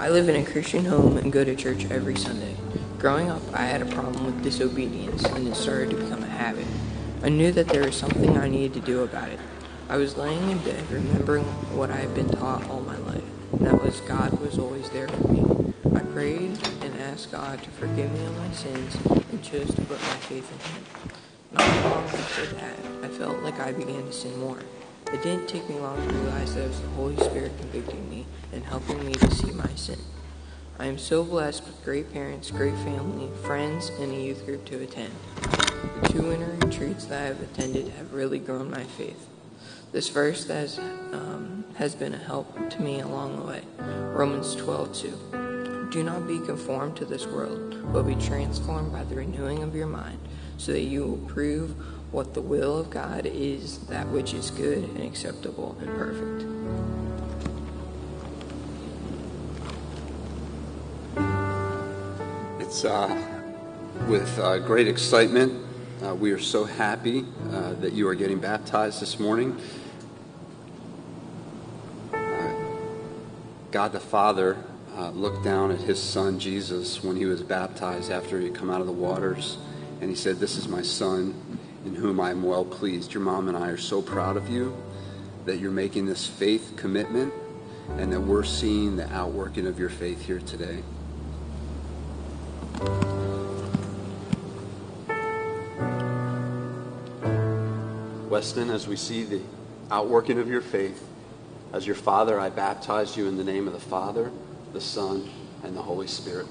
I live in a Christian home and go to church every Sunday. Growing up, I had a problem with disobedience, and it started to become a habit. I knew that there was something I needed to do about it. I was laying in bed, remembering what I had been taught all my life, and that was God was always there for me. I prayed and asked God to forgive me of my sins and chose to put my faith in Him. Not long after that, I felt like I began to sin more. It didn't take me long to realize that it was the Holy Spirit convicting me and helping me to see my sin. I am so blessed with great parents, great family, friends, and a youth group to attend. The two winter retreats that I have attended have really grown my faith. This verse has, um, has been a help to me along the way. Romans 12, 2. Do not be conformed to this world, but be transformed by the renewing of your mind, so that you will prove what the will of God is, that which is good and acceptable and perfect. It's uh, with uh, great excitement. Uh, we are so happy uh, that you are getting baptized this morning. Uh, God the Father uh, looked down at his son Jesus when he was baptized after he had come out of the waters, and he said, This is my son in whom I am well pleased. Your mom and I are so proud of you that you're making this faith commitment and that we're seeing the outworking of your faith here today. Weston, as we see the outworking of your faith, as your father, I baptize you in the name of the Father, the Son, and the Holy Spirit.